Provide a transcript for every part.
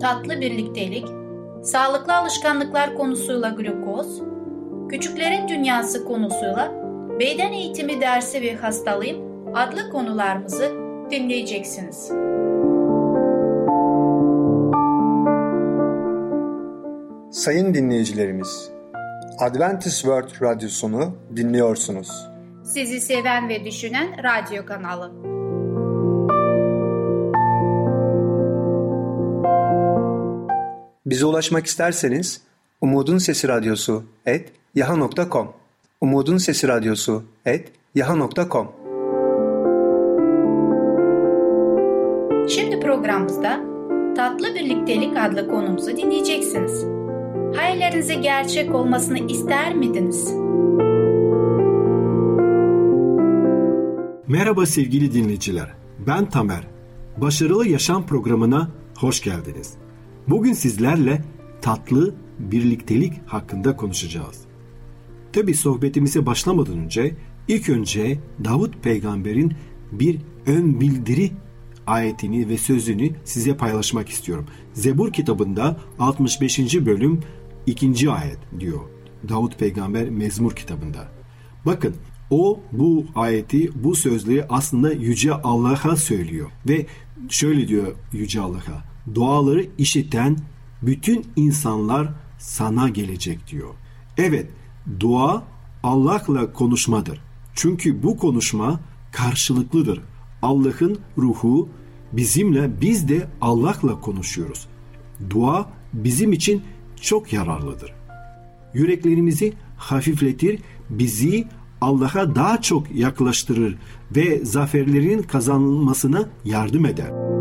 tatlı birliktelik, sağlıklı alışkanlıklar konusuyla glukoz, küçüklerin dünyası konusuyla beden eğitimi dersi ve hastalığım adlı konularımızı dinleyeceksiniz. Sayın dinleyicilerimiz, Adventist World Radyosunu dinliyorsunuz. Sizi seven ve düşünen radyo kanalı. Bize ulaşmak isterseniz Umutun Sesi Radyosu et yaha.com Umutun Sesi Radyosu et yaha.com Şimdi programımızda Tatlı Birliktelik adlı konumuzu dinleyeceksiniz. Hayallerinize gerçek olmasını ister miydiniz? Merhaba sevgili dinleyiciler. Ben Tamer. Başarılı Yaşam programına hoş geldiniz. Bugün sizlerle tatlı birliktelik hakkında konuşacağız. Tabi sohbetimize başlamadan önce ilk önce Davut peygamberin bir ön bildiri ayetini ve sözünü size paylaşmak istiyorum. Zebur kitabında 65. bölüm 2. ayet diyor. Davut peygamber Mezmur kitabında. Bakın o bu ayeti, bu sözleri aslında Yüce Allah'a söylüyor. Ve şöyle diyor Yüce Allah'a. Duaları işiten bütün insanlar sana gelecek diyor. Evet, dua Allah'la konuşmadır. Çünkü bu konuşma karşılıklıdır. Allah'ın ruhu bizimle biz de Allah'la konuşuyoruz. Dua bizim için çok yararlıdır. Yüreklerimizi hafifletir, bizi Allah'a daha çok yaklaştırır ve zaferlerin kazanılmasına yardım eder.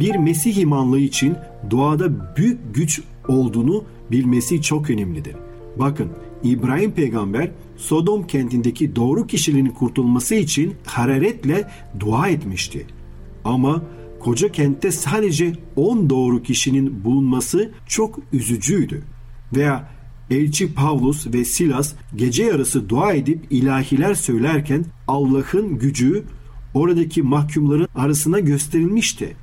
Bir Mesih imanlı için duada büyük güç olduğunu bilmesi çok önemlidir. Bakın İbrahim peygamber Sodom kentindeki doğru kişiliğin kurtulması için hararetle dua etmişti. Ama koca kentte sadece 10 doğru kişinin bulunması çok üzücüydü. Veya elçi Pavlus ve Silas gece yarısı dua edip ilahiler söylerken Allah'ın gücü oradaki mahkumların arasına gösterilmişti.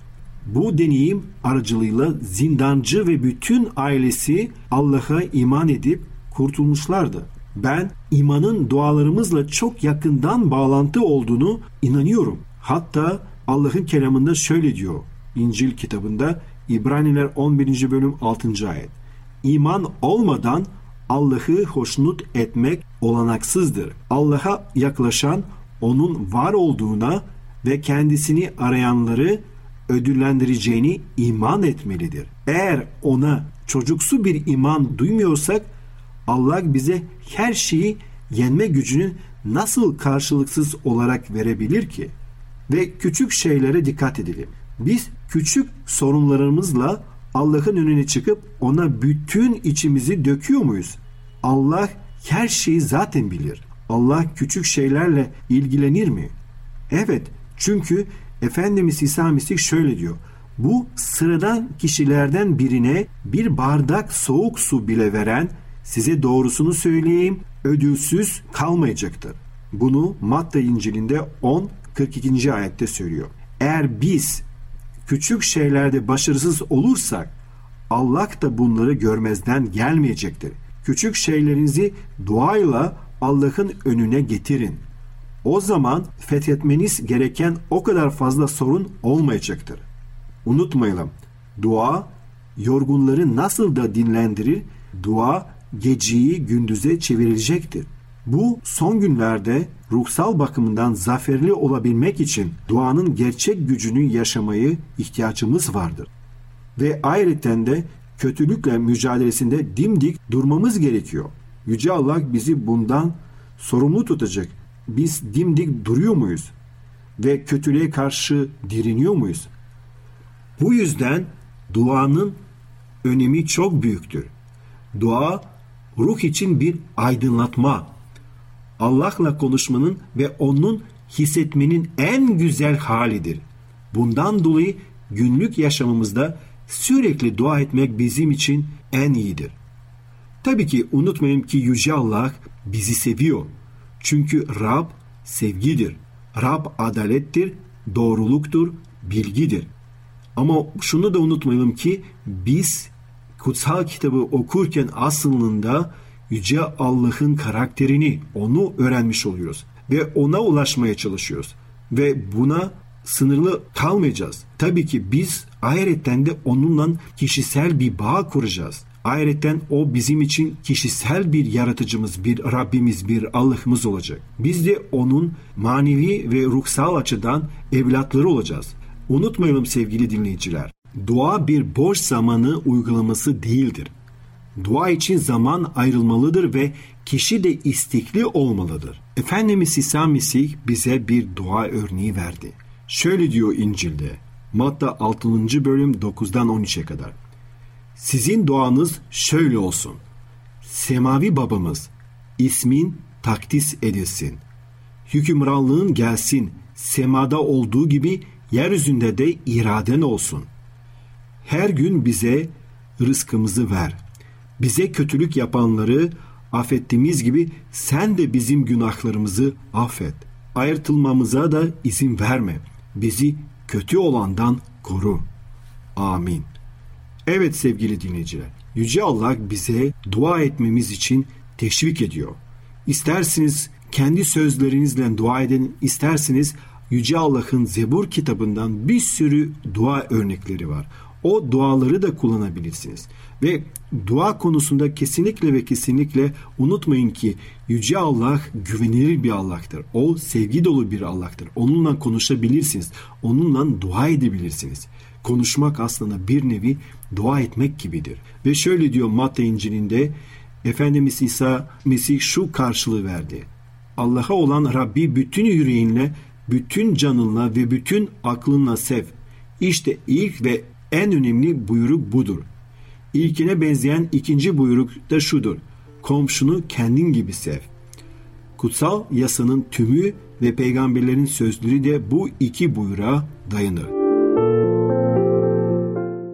Bu deneyim aracılığıyla zindancı ve bütün ailesi Allah'a iman edip kurtulmuşlardı. Ben imanın dualarımızla çok yakından bağlantı olduğunu inanıyorum. Hatta Allah'ın kelamında şöyle diyor. İncil kitabında İbraniler 11. bölüm 6. ayet. İman olmadan Allah'ı hoşnut etmek olanaksızdır. Allah'a yaklaşan onun var olduğuna ve kendisini arayanları ödüllendireceğini iman etmelidir. Eğer ona çocuksu bir iman duymuyorsak Allah bize her şeyi yenme gücünü nasıl karşılıksız olarak verebilir ki? Ve küçük şeylere dikkat edelim. Biz küçük sorunlarımızla Allah'ın önüne çıkıp ona bütün içimizi döküyor muyuz? Allah her şeyi zaten bilir. Allah küçük şeylerle ilgilenir mi? Evet, çünkü Efendimiz İsa Mesih şöyle diyor. Bu sıradan kişilerden birine bir bardak soğuk su bile veren size doğrusunu söyleyeyim ödülsüz kalmayacaktır. Bunu Matta İncil'inde 10 42. ayette söylüyor. Eğer biz küçük şeylerde başarısız olursak Allah da bunları görmezden gelmeyecektir. Küçük şeylerinizi duayla Allah'ın önüne getirin. O zaman fethetmeniz gereken o kadar fazla sorun olmayacaktır. Unutmayalım. Dua yorgunları nasıl da dinlendirir, dua geceyi gündüze çevirecektir. Bu son günlerde ruhsal bakımından zaferli olabilmek için duanın gerçek gücünü yaşamayı ihtiyacımız vardır. Ve ayrıca de kötülükle mücadelesinde dimdik durmamız gerekiyor. Yüce Allah bizi bundan sorumlu tutacak. Biz dimdik duruyor muyuz? Ve kötülüğe karşı direniyor muyuz? Bu yüzden duanın önemi çok büyüktür. Dua ruh için bir aydınlatma. Allah'la konuşmanın ve onun hissetmenin en güzel halidir. Bundan dolayı günlük yaşamımızda sürekli dua etmek bizim için en iyidir. Tabii ki unutmayın ki Yüce Allah bizi seviyor. Çünkü Rab sevgidir. Rab adalettir, doğruluktur, bilgidir. Ama şunu da unutmayalım ki biz kutsal kitabı okurken aslında Yüce Allah'ın karakterini, onu öğrenmiş oluyoruz. Ve ona ulaşmaya çalışıyoruz. Ve buna sınırlı kalmayacağız. Tabii ki biz ahiretten de onunla kişisel bir bağ kuracağız. Ayrıca o bizim için kişisel bir yaratıcımız, bir Rabbimiz, bir Allah'ımız olacak. Biz de onun manevi ve ruhsal açıdan evlatları olacağız. Unutmayalım sevgili dinleyiciler. Dua bir boş zamanı uygulaması değildir. Dua için zaman ayrılmalıdır ve kişi de istekli olmalıdır. Efendimiz İsa Mesih bize bir dua örneği verdi. Şöyle diyor İncil'de, Matta 6. bölüm 9'dan 13'e kadar. Sizin duanız şöyle olsun. Semavi babamız, ismin takdis edilsin. Hükümranlığın gelsin, semada olduğu gibi yeryüzünde de iraden olsun. Her gün bize rızkımızı ver. Bize kötülük yapanları affettiğimiz gibi sen de bizim günahlarımızı affet. Ayrıtılmamıza da izin verme. Bizi kötü olandan koru. Amin. Evet sevgili dinleyiciler, Yüce Allah bize dua etmemiz için teşvik ediyor. İsterseniz kendi sözlerinizle dua edin, isterseniz Yüce Allah'ın Zebur kitabından bir sürü dua örnekleri var. O duaları da kullanabilirsiniz. Ve dua konusunda kesinlikle ve kesinlikle unutmayın ki Yüce Allah güvenilir bir Allah'tır. O sevgi dolu bir Allah'tır. Onunla konuşabilirsiniz. Onunla dua edebilirsiniz. Konuşmak aslında bir nevi dua etmek gibidir. Ve şöyle diyor Matta İncil'inde Efendimiz İsa Mesih şu karşılığı verdi. Allah'a olan Rabbi bütün yüreğinle, bütün canınla ve bütün aklınla sev. İşte ilk ve en önemli buyruk budur. İlkine benzeyen ikinci buyruk da şudur. Komşunu kendin gibi sev. Kutsal yasanın tümü ve peygamberlerin sözleri de bu iki buyruğa dayanır.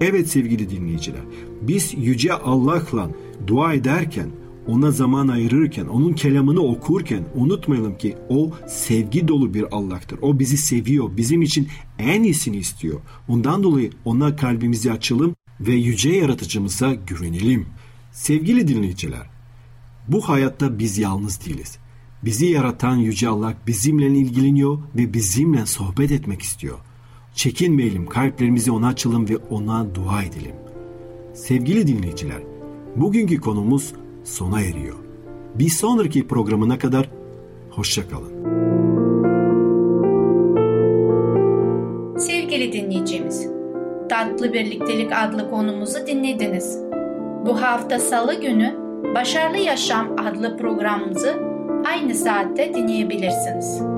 Evet sevgili dinleyiciler, biz Yüce Allah'la dua ederken, ona zaman ayırırken, onun kelamını okurken unutmayalım ki o sevgi dolu bir Allah'tır. O bizi seviyor, bizim için en iyisini istiyor. Ondan dolayı ona kalbimizi açalım ve yüce yaratıcımıza güvenelim. Sevgili dinleyiciler, bu hayatta biz yalnız değiliz. Bizi yaratan Yüce Allah bizimle ilgileniyor ve bizimle sohbet etmek istiyor. Çekinmeyelim, kalplerimizi ona açalım ve ona dua edelim. Sevgili dinleyiciler, bugünkü konumuz sona eriyor. Bir sonraki programına kadar hoşçakalın. Sevgili dinleyicimiz, Tatlı Birliktelik adlı konumuzu dinlediniz. Bu hafta salı günü Başarılı Yaşam adlı programımızı aynı saatte dinleyebilirsiniz.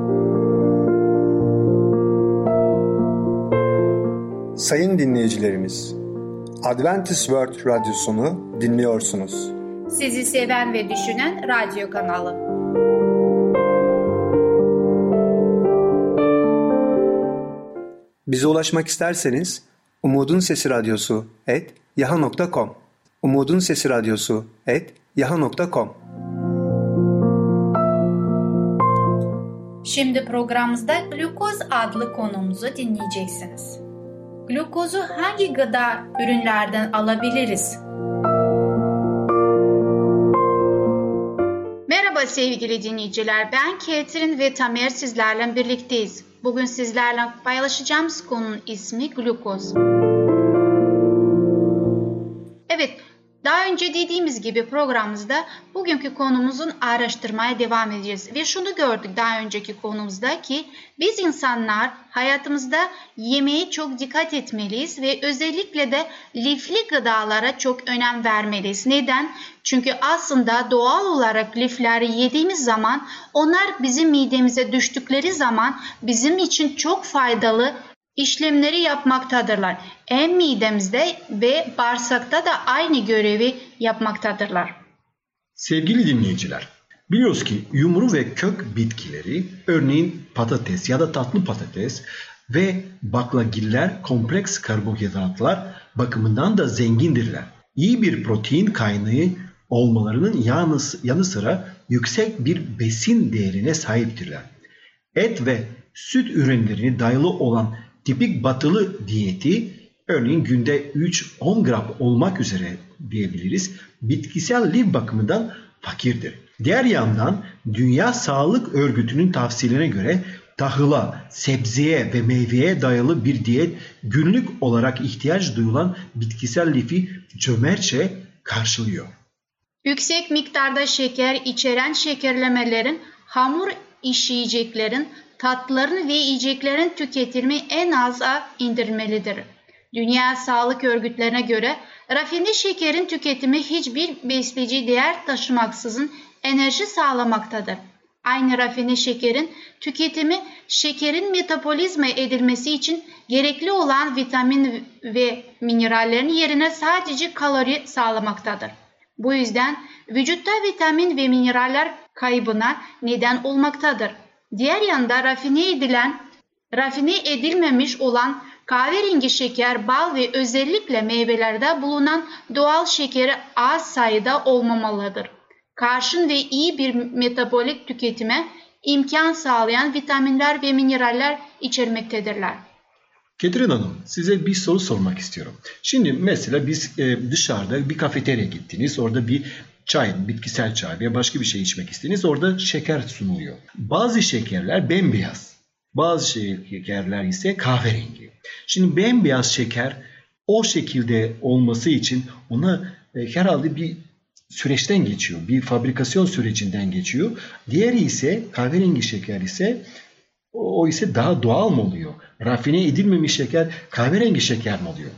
Sayın dinleyicilerimiz, Adventist World Radyosunu dinliyorsunuz. Sizi seven ve düşünen radyo kanalı. Bize ulaşmak isterseniz Umutun Sesi Radyosu et yaha.com Umutun Sesi Radyosu et yaha.com Şimdi programımızda glukoz adlı konumuzu dinleyeceksiniz. Glukozu hangi gıda ürünlerden alabiliriz? Merhaba sevgili dinleyiciler, ben Ketrin ve Tamer sizlerle birlikteyiz. Bugün sizlerle paylaşacağımız konunun ismi glukoz. Evet, daha önce dediğimiz gibi programımızda bugünkü konumuzun araştırmaya devam edeceğiz. Ve şunu gördük daha önceki konumuzda ki biz insanlar hayatımızda yemeğe çok dikkat etmeliyiz ve özellikle de lifli gıdalara çok önem vermeliyiz. Neden? Çünkü aslında doğal olarak lifleri yediğimiz zaman onlar bizim midemize düştükleri zaman bizim için çok faydalı işlemleri yapmaktadırlar. Hem midemizde ve bağırsakta da aynı görevi yapmaktadırlar. Sevgili dinleyiciler, biliyoruz ki yumru ve kök bitkileri, örneğin patates ya da tatlı patates ve baklagiller kompleks karbonhidratlar bakımından da zengindirler. İyi bir protein kaynağı olmalarının yanı, yanı sıra yüksek bir besin değerine sahiptirler. Et ve süt ürünlerine dayalı olan tipik batılı diyeti örneğin günde 3-10 gram olmak üzere diyebiliriz bitkisel lif bakımından fakirdir. Diğer yandan Dünya Sağlık Örgütü'nün tavsiyelerine göre tahıla, sebzeye ve meyveye dayalı bir diyet günlük olarak ihtiyaç duyulan bitkisel lifi cömertçe karşılıyor. Yüksek miktarda şeker içeren şekerlemelerin, hamur işleyeceklerin, tatlıların ve yiyeceklerin tüketimi en aza indirmelidir. Dünya Sağlık Örgütlerine göre rafine şekerin tüketimi hiçbir besleyici değer taşımaksızın enerji sağlamaktadır. Aynı rafine şekerin tüketimi şekerin metabolizma edilmesi için gerekli olan vitamin ve minerallerin yerine sadece kalori sağlamaktadır. Bu yüzden vücutta vitamin ve mineraller kaybına neden olmaktadır. Diğer yanda rafine edilen, rafine edilmemiş olan kahverengi şeker, bal ve özellikle meyvelerde bulunan doğal şekeri az sayıda olmamalıdır. Karşın ve iyi bir metabolik tüketime imkan sağlayan vitaminler ve mineraller içermektedirler. Ketrin Hanım size bir soru sormak istiyorum. Şimdi mesela biz e, dışarıda bir kafeterya gittiniz. Orada bir çay, bitkisel çay veya başka bir şey içmek istediniz. Orada şeker sunuluyor. Bazı şekerler bembeyaz. Bazı şekerler ise kahverengi. Şimdi bembeyaz şeker o şekilde olması için ona e, herhalde bir süreçten geçiyor. Bir fabrikasyon sürecinden geçiyor. Diğeri ise kahverengi şeker ise o ise daha doğal mı oluyor? Rafine edilmemiş şeker kahverengi şeker mi oluyor?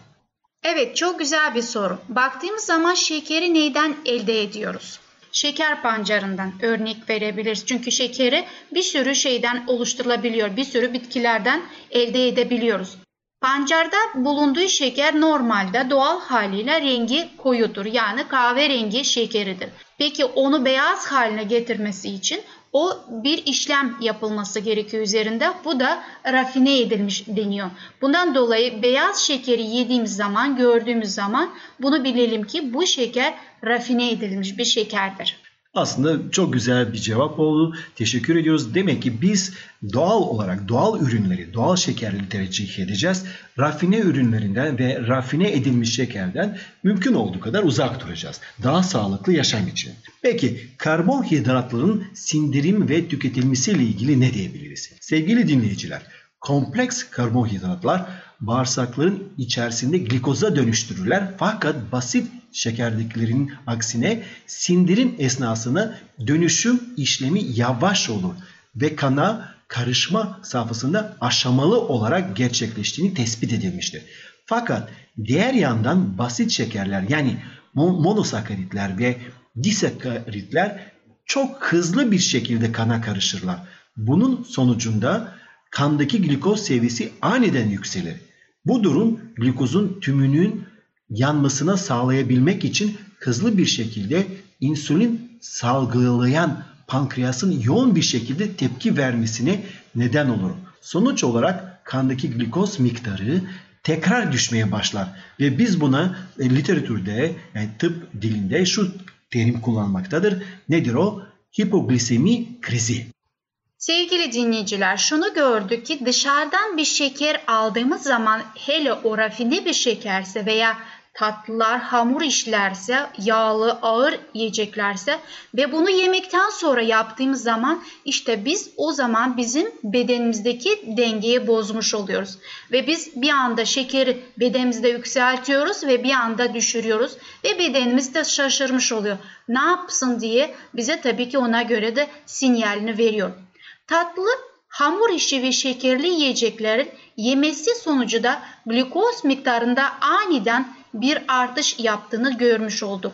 Evet çok güzel bir soru. Baktığımız zaman şekeri neyden elde ediyoruz? Şeker pancarından örnek verebiliriz. Çünkü şekeri bir sürü şeyden oluşturulabiliyor. Bir sürü bitkilerden elde edebiliyoruz. Pancarda bulunduğu şeker normalde doğal haliyle rengi koyudur. Yani kahverengi şekeridir. Peki onu beyaz haline getirmesi için o bir işlem yapılması gerekiyor üzerinde. Bu da rafine edilmiş deniyor. Bundan dolayı beyaz şekeri yediğimiz zaman, gördüğümüz zaman bunu bilelim ki bu şeker rafine edilmiş bir şekerdir. Aslında çok güzel bir cevap oldu. Teşekkür ediyoruz. Demek ki biz doğal olarak doğal ürünleri, doğal şekerleri tercih edeceğiz. Rafine ürünlerinden ve rafine edilmiş şekerden mümkün olduğu kadar uzak duracağız. Daha sağlıklı yaşam için. Peki karbonhidratların sindirim ve tüketilmesiyle ilgili ne diyebiliriz? Sevgili dinleyiciler, kompleks karbonhidratlar bağırsakların içerisinde glikoza dönüştürürler fakat basit şekerdiklerinin aksine sindirim esnasında dönüşüm işlemi yavaş olur ve kana karışma safhasında aşamalı olarak gerçekleştiğini tespit edilmiştir. Fakat diğer yandan basit şekerler yani monosakaritler ve disakaritler çok hızlı bir şekilde kana karışırlar. Bunun sonucunda kandaki glikoz seviyesi aniden yükselir. Bu durum glikozun tümünün yanmasına sağlayabilmek için hızlı bir şekilde insülin salgılayan pankreasın yoğun bir şekilde tepki vermesine neden olur. Sonuç olarak kandaki glikoz miktarı tekrar düşmeye başlar ve biz buna e, literatürde yani tıp dilinde şu terim kullanmaktadır. Nedir o? Hipoglisemi krizi. Sevgili dinleyiciler şunu gördük ki dışarıdan bir şeker aldığımız zaman hele o rafine bir şekerse veya tatlılar, hamur işlerse, yağlı, ağır yiyeceklerse ve bunu yemekten sonra yaptığımız zaman işte biz o zaman bizim bedenimizdeki dengeyi bozmuş oluyoruz. Ve biz bir anda şekeri bedenimizde yükseltiyoruz ve bir anda düşürüyoruz ve bedenimiz de şaşırmış oluyor. Ne yapsın diye bize tabii ki ona göre de sinyalini veriyor. Tatlı hamur işi ve şekerli yiyeceklerin yemesi sonucu da glikoz miktarında aniden bir artış yaptığını görmüş olduk.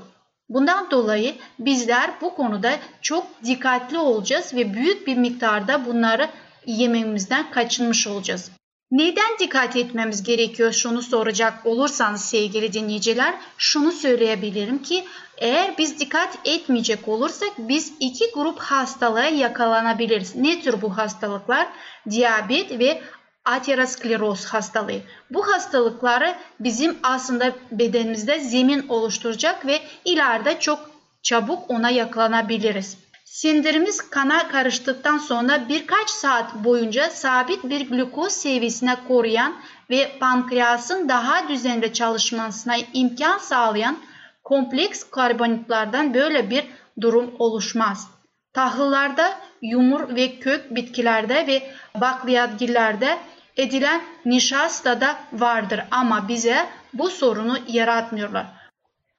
Bundan dolayı bizler bu konuda çok dikkatli olacağız ve büyük bir miktarda bunları yememizden kaçınmış olacağız. Neden dikkat etmemiz gerekiyor şunu soracak olursanız sevgili dinleyiciler şunu söyleyebilirim ki eğer biz dikkat etmeyecek olursak biz iki grup hastalığa yakalanabiliriz. Ne tür bu hastalıklar? Diyabet ve ateroskleroz hastalığı. Bu hastalıkları bizim aslında bedenimizde zemin oluşturacak ve ileride çok çabuk ona yakalanabiliriz. Sindirimiz kana karıştıktan sonra birkaç saat boyunca sabit bir glukoz seviyesine koruyan ve pankreasın daha düzenli çalışmasına imkan sağlayan kompleks karbonhidratlardan böyle bir durum oluşmaz. Tahıllarda, yumur ve kök bitkilerde ve bakliyatgillerde edilen nişasta da vardır ama bize bu sorunu yaratmıyorlar.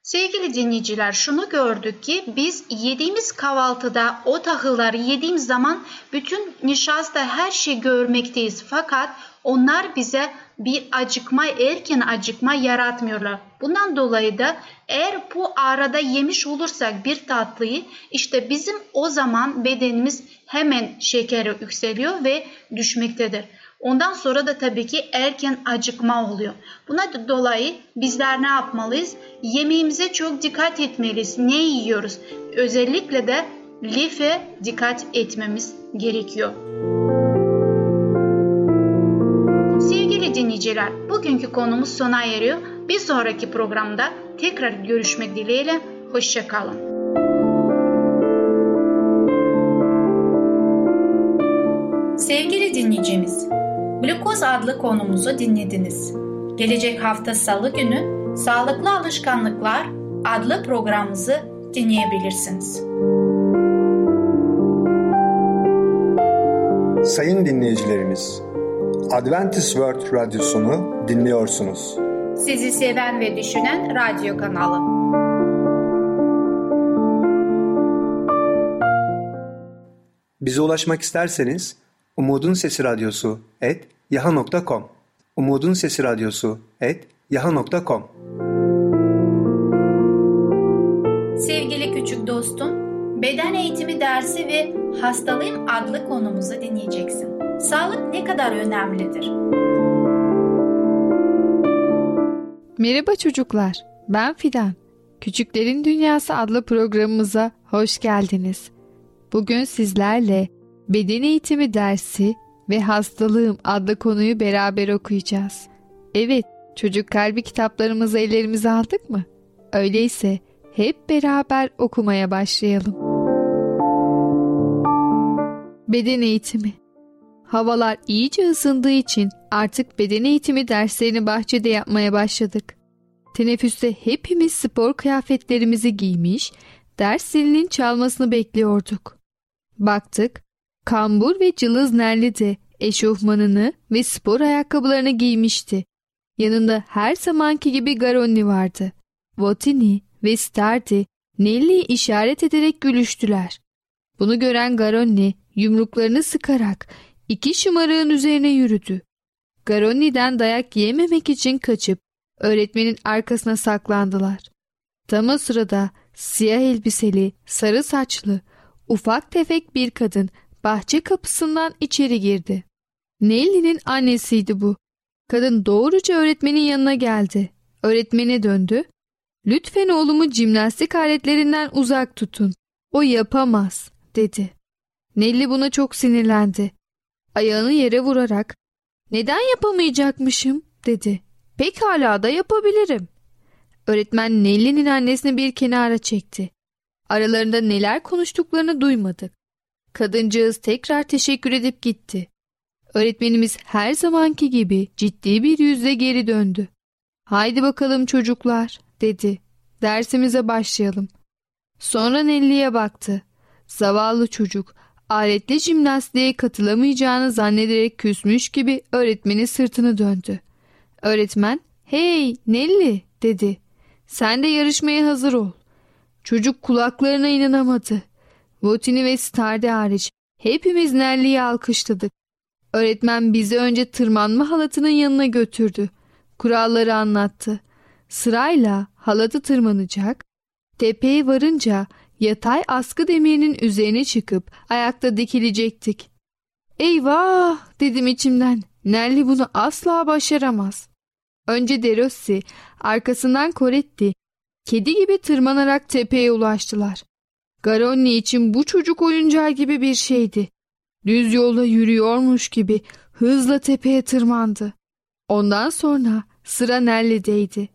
Sevgili dinleyiciler şunu gördük ki biz yediğimiz kahvaltıda o tahılları yediğimiz zaman bütün nişasta her şeyi görmekteyiz. Fakat onlar bize bir acıkma, erken acıkma yaratmıyorlar. Bundan dolayı da eğer bu arada yemiş olursak bir tatlıyı işte bizim o zaman bedenimiz hemen şekeri yükseliyor ve düşmektedir. Ondan sonra da tabii ki erken acıkma oluyor. Buna dolayı bizler ne yapmalıyız? Yemeğimize çok dikkat etmeliyiz. Ne yiyoruz? Özellikle de life dikkat etmemiz gerekiyor. Sevgili dinleyiciler, bugünkü konumuz sona eriyor. Bir sonraki programda tekrar görüşmek dileğiyle. Hoşçakalın. Sevgili dinleyicimiz, Glukoz adlı konumuzu dinlediniz. Gelecek hafta salı günü Sağlıklı Alışkanlıklar adlı programımızı dinleyebilirsiniz. Sayın dinleyicilerimiz, Adventist World Radyosunu dinliyorsunuz. Sizi seven ve düşünen radyo kanalı. Bize ulaşmak isterseniz Umutun Sesi Radyosu et yaha.com Umutun Sesi Radyosu et yaha.com Sevgili küçük dostum, beden eğitimi dersi ve hastalığım adlı konumuzu dinleyeceksin. Sağlık ne kadar önemlidir? Merhaba çocuklar, ben Fidan. Küçüklerin Dünyası adlı programımıza hoş geldiniz. Bugün sizlerle beden eğitimi dersi ve Hastalığım adlı konuyu beraber okuyacağız. Evet, çocuk kalbi kitaplarımızı ellerimize aldık mı? Öyleyse hep beraber okumaya başlayalım. Beden eğitimi Havalar iyice ısındığı için artık beden eğitimi derslerini bahçede yapmaya başladık. Teneffüste hepimiz spor kıyafetlerimizi giymiş, ders zilinin çalmasını bekliyorduk. Baktık, Kambur ve cılız Nerli de eşofmanını ve spor ayakkabılarını giymişti. Yanında her zamanki gibi Garonni vardı. Votini ve Stardi Nelli'yi işaret ederek gülüştüler. Bunu gören Garonni yumruklarını sıkarak iki şımarığın üzerine yürüdü. Garonni'den dayak yememek için kaçıp öğretmenin arkasına saklandılar. Tam o sırada siyah elbiseli, sarı saçlı, ufak tefek bir kadın bahçe kapısından içeri girdi. Nelly'nin annesiydi bu. Kadın doğruca öğretmenin yanına geldi. Öğretmene döndü. Lütfen oğlumu jimnastik aletlerinden uzak tutun. O yapamaz dedi. Nelly buna çok sinirlendi. Ayağını yere vurarak neden yapamayacakmışım dedi. Pekala da yapabilirim. Öğretmen Nelly'nin annesini bir kenara çekti. Aralarında neler konuştuklarını duymadık. Kadıncağız tekrar teşekkür edip gitti. Öğretmenimiz her zamanki gibi ciddi bir yüzle geri döndü. Haydi bakalım çocuklar dedi. Dersimize başlayalım. Sonra Nelli'ye baktı. Zavallı çocuk aletli jimnastiğe katılamayacağını zannederek küsmüş gibi öğretmenin sırtını döndü. Öğretmen hey Nelli dedi. Sen de yarışmaya hazır ol. Çocuk kulaklarına inanamadı. Votini ve Stardi hariç hepimiz Nelli'yi alkışladık. Öğretmen bizi önce tırmanma halatının yanına götürdü. Kuralları anlattı. Sırayla halatı tırmanacak, tepeye varınca yatay askı demirinin üzerine çıkıp ayakta dikilecektik. Eyvah dedim içimden. Nelly bunu asla başaramaz. Önce Derossi, arkasından Coretti, kedi gibi tırmanarak tepeye ulaştılar. Garonni için bu çocuk oyuncağı gibi bir şeydi. Düz yolda yürüyormuş gibi hızla tepeye tırmandı. Ondan sonra sıra Nelly'deydi.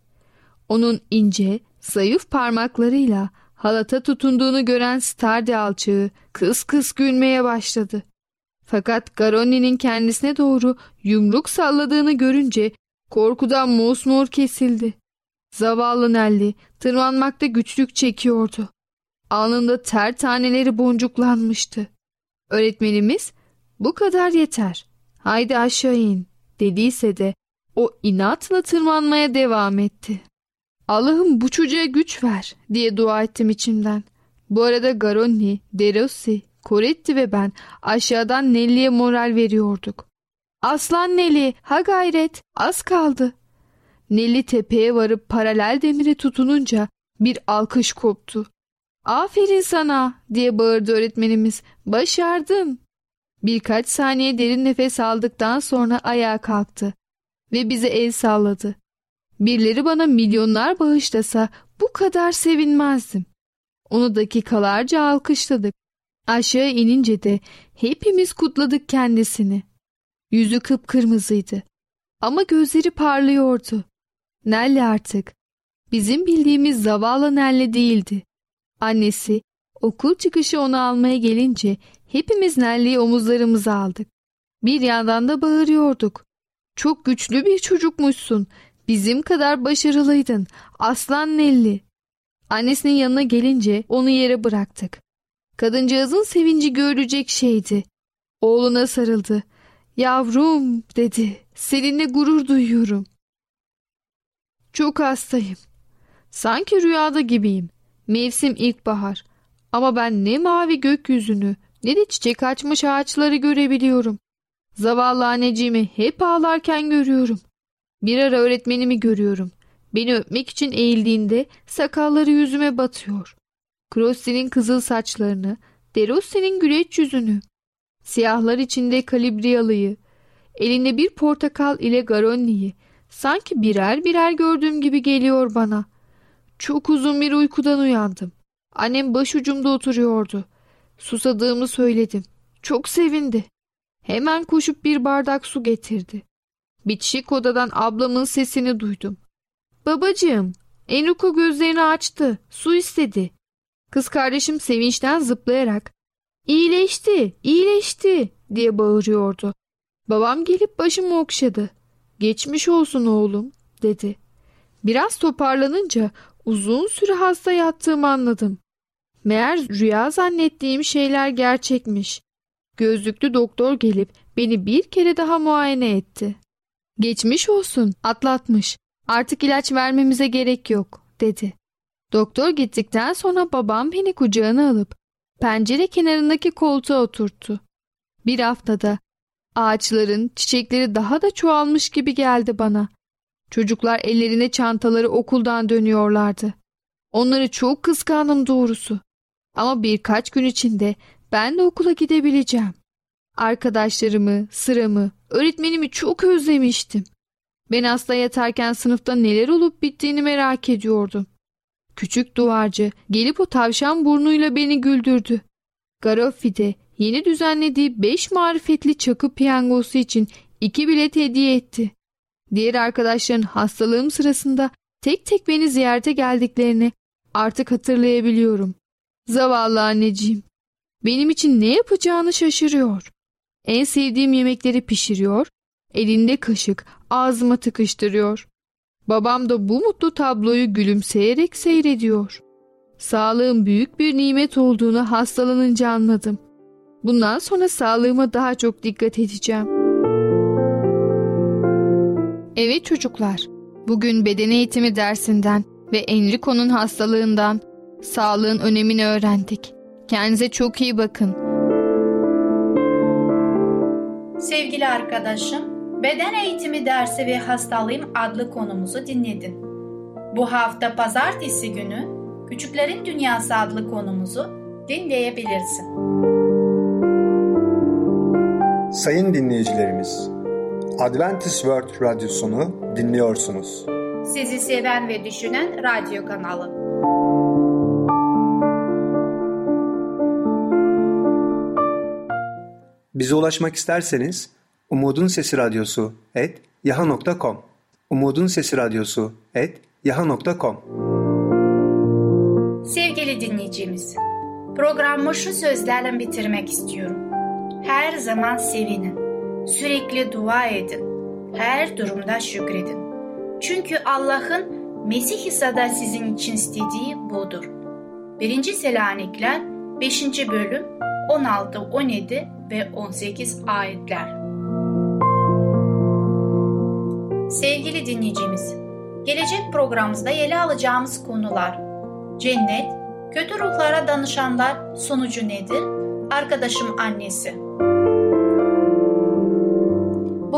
Onun ince, zayıf parmaklarıyla halata tutunduğunu gören Stardi alçığı kıs kıs gülmeye başladı. Fakat Garoni'nin kendisine doğru yumruk salladığını görünce korkudan mosmor kesildi. Zavallı Nelly tırmanmakta güçlük çekiyordu. Alnında ter taneleri boncuklanmıştı. Öğretmenimiz bu kadar yeter. Haydi aşağı in dediyse de o inatla tırmanmaya devam etti. Allah'ım bu çocuğa güç ver diye dua ettim içimden. Bu arada Garonni, Derossi, Coretti ve ben aşağıdan Nelly'e moral veriyorduk. Aslan Nelly, ha gayret, az kaldı. Nelly tepeye varıp paralel demire tutununca bir alkış koptu. Aferin sana diye bağırdı öğretmenimiz. Başardın. Birkaç saniye derin nefes aldıktan sonra ayağa kalktı ve bize el salladı. Birileri bana milyonlar bağışlasa bu kadar sevinmezdim. Onu dakikalarca alkışladık. Aşağı inince de hepimiz kutladık kendisini. Yüzü kıpkırmızıydı ama gözleri parlıyordu. Nelly artık bizim bildiğimiz zavallı Nelly değildi. Annesi okul çıkışı onu almaya gelince hepimiz Nelly'yi omuzlarımıza aldık. Bir yandan da bağırıyorduk. Çok güçlü bir çocukmuşsun. Bizim kadar başarılıydın. Aslan Nelly. Annesinin yanına gelince onu yere bıraktık. Kadıncağızın sevinci görülecek şeydi. Oğluna sarıldı. Yavrum dedi. Seninle gurur duyuyorum. Çok hastayım. Sanki rüyada gibiyim. Mevsim ilkbahar. Ama ben ne mavi gökyüzünü ne de çiçek açmış ağaçları görebiliyorum. Zavallı anneciğimi hep ağlarken görüyorum. Bir ara öğretmenimi görüyorum. Beni öpmek için eğildiğinde sakalları yüzüme batıyor. Crossi'nin kızıl saçlarını, Derossi'nin güleç yüzünü, siyahlar içinde kalibriyalıyı, elinde bir portakal ile Garonni'yi sanki birer birer gördüğüm gibi geliyor bana. Çok uzun bir uykudan uyandım. Annem başucumda oturuyordu. Susadığımı söyledim. Çok sevindi. Hemen koşup bir bardak su getirdi. Bitişik odadan ablamın sesini duydum. Babacığım, Enrico gözlerini açtı. Su istedi. Kız kardeşim sevinçten zıplayarak İyileşti, iyileşti diye bağırıyordu. Babam gelip başımı okşadı. Geçmiş olsun oğlum dedi. Biraz toparlanınca uzun süre hasta yattığımı anladım. Meğer rüya zannettiğim şeyler gerçekmiş. Gözlüklü doktor gelip beni bir kere daha muayene etti. Geçmiş olsun, atlatmış. Artık ilaç vermemize gerek yok, dedi. Doktor gittikten sonra babam beni kucağına alıp pencere kenarındaki koltuğa oturttu. Bir haftada ağaçların çiçekleri daha da çoğalmış gibi geldi bana. Çocuklar ellerine çantaları okuldan dönüyorlardı. Onları çok kıskandım doğrusu. Ama birkaç gün içinde ben de okula gidebileceğim. Arkadaşlarımı, sıramı, öğretmenimi çok özlemiştim. Ben hasta yatarken sınıfta neler olup bittiğini merak ediyordum. Küçük duvarcı gelip o tavşan burnuyla beni güldürdü. Garoffi de yeni düzenlediği beş marifetli çakı piyangosu için iki bilet hediye etti. Diğer arkadaşların hastalığım sırasında tek tek beni ziyarete geldiklerini artık hatırlayabiliyorum. Zavallı anneciğim. Benim için ne yapacağını şaşırıyor. En sevdiğim yemekleri pişiriyor, elinde kaşık ağzıma tıkıştırıyor. Babam da bu mutlu tabloyu gülümseyerek seyrediyor. Sağlığın büyük bir nimet olduğunu hastalanınca anladım. Bundan sonra sağlığıma daha çok dikkat edeceğim. Evet çocuklar, bugün beden eğitimi dersinden ve Enrico'nun hastalığından sağlığın önemini öğrendik. Kendinize çok iyi bakın. Sevgili arkadaşım, beden eğitimi dersi ve hastalığım adlı konumuzu dinledin. Bu hafta pazartesi günü Küçüklerin Dünyası adlı konumuzu dinleyebilirsin. Sayın dinleyicilerimiz, Adventist World Radyosunu dinliyorsunuz. Sizi seven ve düşünen radyo kanalı. Bize ulaşmak isterseniz Umutun Sesi Radyosu et yaha.com Umutun Sesi Radyosu et yaha.com Sevgili dinleyicimiz, programı şu sözlerle bitirmek istiyorum. Her zaman sevinin, sürekli dua edin, her durumda şükredin. Çünkü Allah'ın Mesih İsa'da sizin için istediği budur. 1. Selanikler 5. bölüm 16, 17 ve 18 ayetler. Sevgili dinleyicimiz, gelecek programımızda ele alacağımız konular Cennet, kötü ruhlara danışanlar sonucu nedir? Arkadaşım annesi.